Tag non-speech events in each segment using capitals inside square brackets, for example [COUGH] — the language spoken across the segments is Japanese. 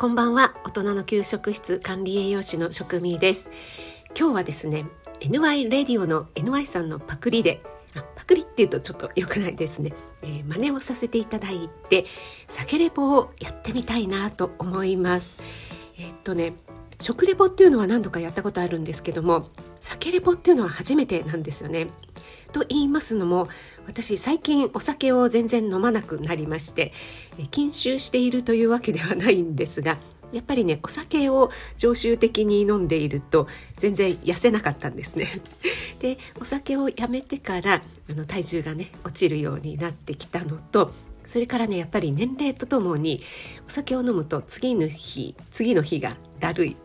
こんばんは。大人の給食室管理栄養士の職味です。今日はですね NY レディオの NY さんのパクリであパクリっていうとちょっと良くないですね、えー、真似をさせていただいて酒レポをやってみたいなと思います。えー、っとね食レポっていうのは何度かやったことあるんですけども酒レポっていうのは初めてなんですよね。と言いますのも私最近お酒を全然飲まなくなりまして禁酒しているというわけではないんですがやっぱりねお酒を常習的に飲んでいると全然痩せなかったんですね。[LAUGHS] でお酒をやめてからあの体重がね落ちるようになってきたのとそれからねやっぱり年齢とともにお酒を飲むと次の日次の日がだるい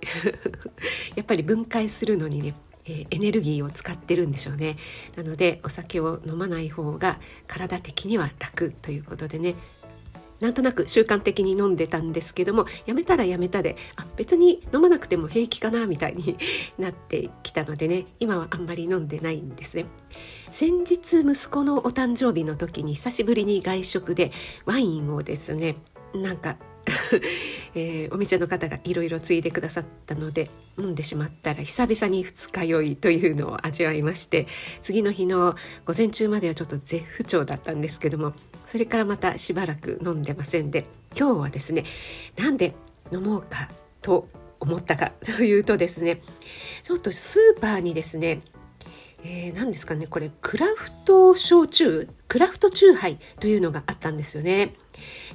[LAUGHS] やっぱり分解するのにねえエネルギーを使ってるんでしょうね。なのでお酒を飲まない方が体的には楽ということでね。なんとなく習慣的に飲んでたんですけどもやめたらやめたであ別に飲まなくても平気かなみたいに [LAUGHS] なってきたのでね。今はあんまり飲んでないんですね。先日息子のお誕生日の時に久しぶりに外食でワインをですねなんか [LAUGHS] えー、お店の方がいろいろついでくださったので飲んでしまったら久々に二日酔いというのを味わいまして次の日の午前中まではちょっと絶不調だったんですけどもそれからまたしばらく飲んでませんで今日はですねなんで飲もうかと思ったかというとですねちょっとスーパーにですねえー、何ですかねこれクラフト焼酎クラフト酎ハイというのがあったんですよね。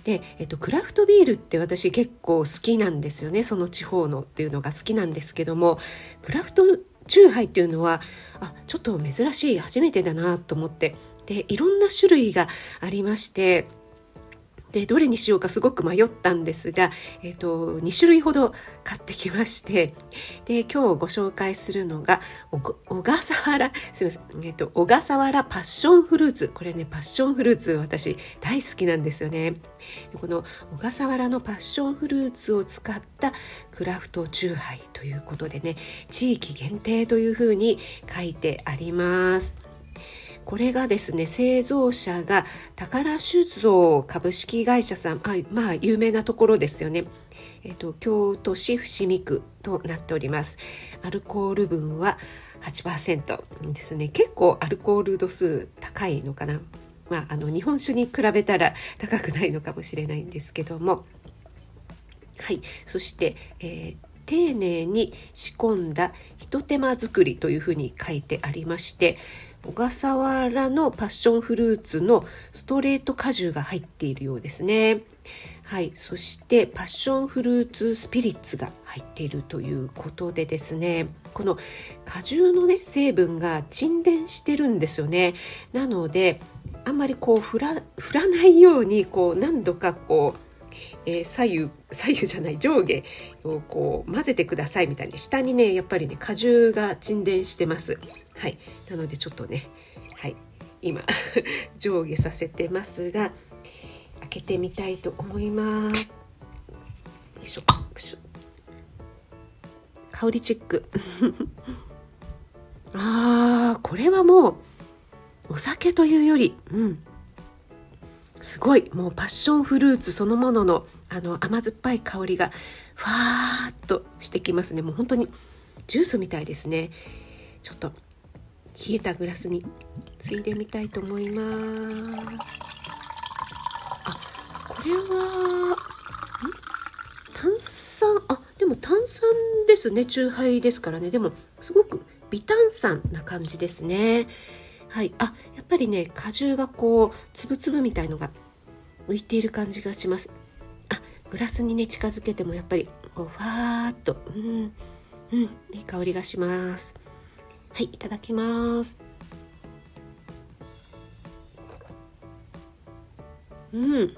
で、えっと、クラフトビールって私結構好きなんですよねその地方のっていうのが好きなんですけどもクラフトチューハイっていうのはあちょっと珍しい初めてだなと思ってでいろんな種類がありましてでどれにしようかすごく迷ったんですが、えーと、2種類ほど買ってきましてで今日ご紹介するのが小笠原すみません、えーと、小笠原パッションフルーツ。これねパッションフルーツ私大好きなんですよね。この小笠原のパッションフルーツを使ったクラフトチューハイということでね地域限定というふうに書いてあります。これがですね製造者が宝酒造株式会社さんあまあ有名なところですよね。えっと、京都市伏見区となっております。アルコール分は8%ですね。結構アルコール度数高いのかな。まあ、あの日本酒に比べたら高くないのかもしれないんですけども。はい。そして、えー丁寧に仕込んだひと手間作りというふうに書いてありまして小笠原のパッションフルーツのストレート果汁が入っているようですね。はい、そしてパッションフルーツスピリッツが入っているということでですねこの果汁のね成分が沈殿してるんですよねなのであんまりこう振ら振らないようにこう何度かこうえー、左右左右じゃない上下をこう混ぜてくださいみたいに下にねやっぱりね果汁が沈殿してます。はい。なのでちょっとねはい。今 [LAUGHS] 上下させてますが開けてみたいと思います。よいしょ。香りチェック。[LAUGHS] あーこれはもうお酒というよりうん。すごいもうパッションフルーツそのもののあの甘酸っぱい香りがふわーっとしてきますね。もう本当にジュースみたいですね。ちょっと冷えたグラスについでみたいと思います。あこれは炭酸？あでも炭酸ですね。酎ハイですからね。でもすごく微炭酸な感じですね。はい、あやっぱりね果汁がこうつぶつぶみたいのが浮いている感じがします。あグラスにね近づけてもやっぱりこうふわーっとうんうんいい香りがします。はいいただきます。うん。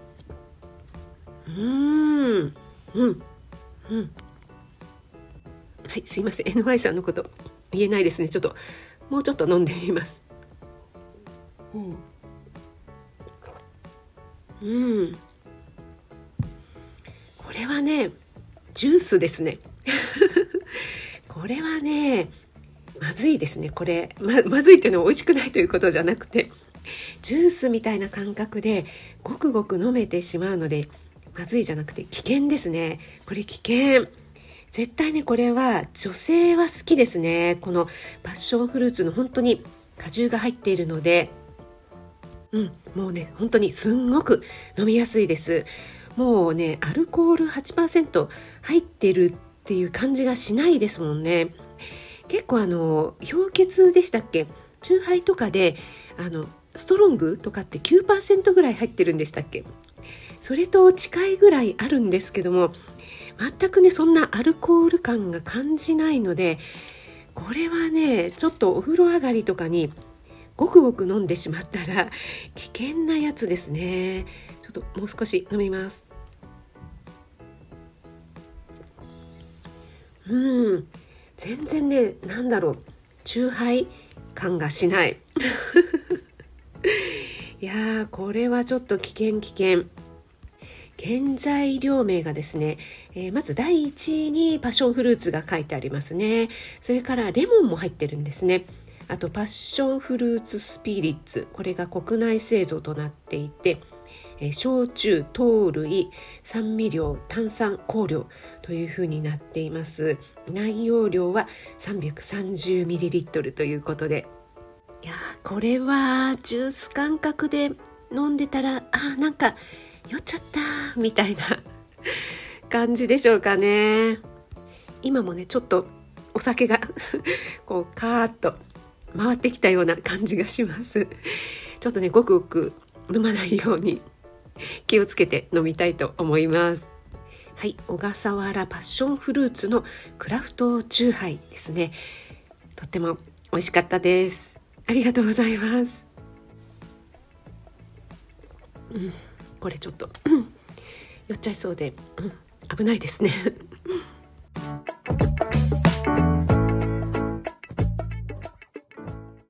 うん。うん。うん。はいすいません。NY さんのこと言えないですね。ちょっともうちょっと飲んでみます。うん、これはねジュースですね。[LAUGHS] これはねまずいですね。これままずいっていうのは美味しくないということじゃなくてジュースみたいな感覚でごくごく飲めてしまうのでまずいじゃなくて危険ですね。これ危険。絶対ねこれは女性は好きですね。このパッションフルーツの本当に果汁が入っているのでうん。もうね本当にすんごく飲みやすいです。もうねアルコール8%入ってるっていう感じがしないですもんね。結構あの氷結でしたっけ？チューハイとかであのストロングとかって9%ぐらい入ってるんでしたっけ？それと近いぐらいあるんですけども全くねそんなアルコール感が感じないのでこれはねちょっとお風呂上がりとかにごくごく飲んでしまったら [LAUGHS] 危険なやつですね。ちょっともう少し飲みます。うん。全然ね何だろう。酎ハイ感がしない。[LAUGHS] いやこれはちょっと危険危険。原材料名がですね、えー、まず第1位にパッションフルーツが書いてありますね。それからレモンも入ってるんですね。あとパッションフルーツスピリッツ。これが国内製造となっていて焼酎糖類酸味料炭酸香料というふうになっています。内容量は 330ml ということで。いやこれはジュース感覚で飲んでたらあなんか酔っちゃったみたいな [LAUGHS] 感じでしょうかね。今もねちょっとお酒がこうカーッと回ってきたような感じがします。[LAUGHS] ちょっとねごくごく飲まないように気をつけて飲みたいと思います。はい小笠原パッションフルーツのクラフトチューハイですね。とっても美味しかったです。ありがとうございます。うんこれちょっと酔っちゃいそうで、うん、危ないですね。[LAUGHS]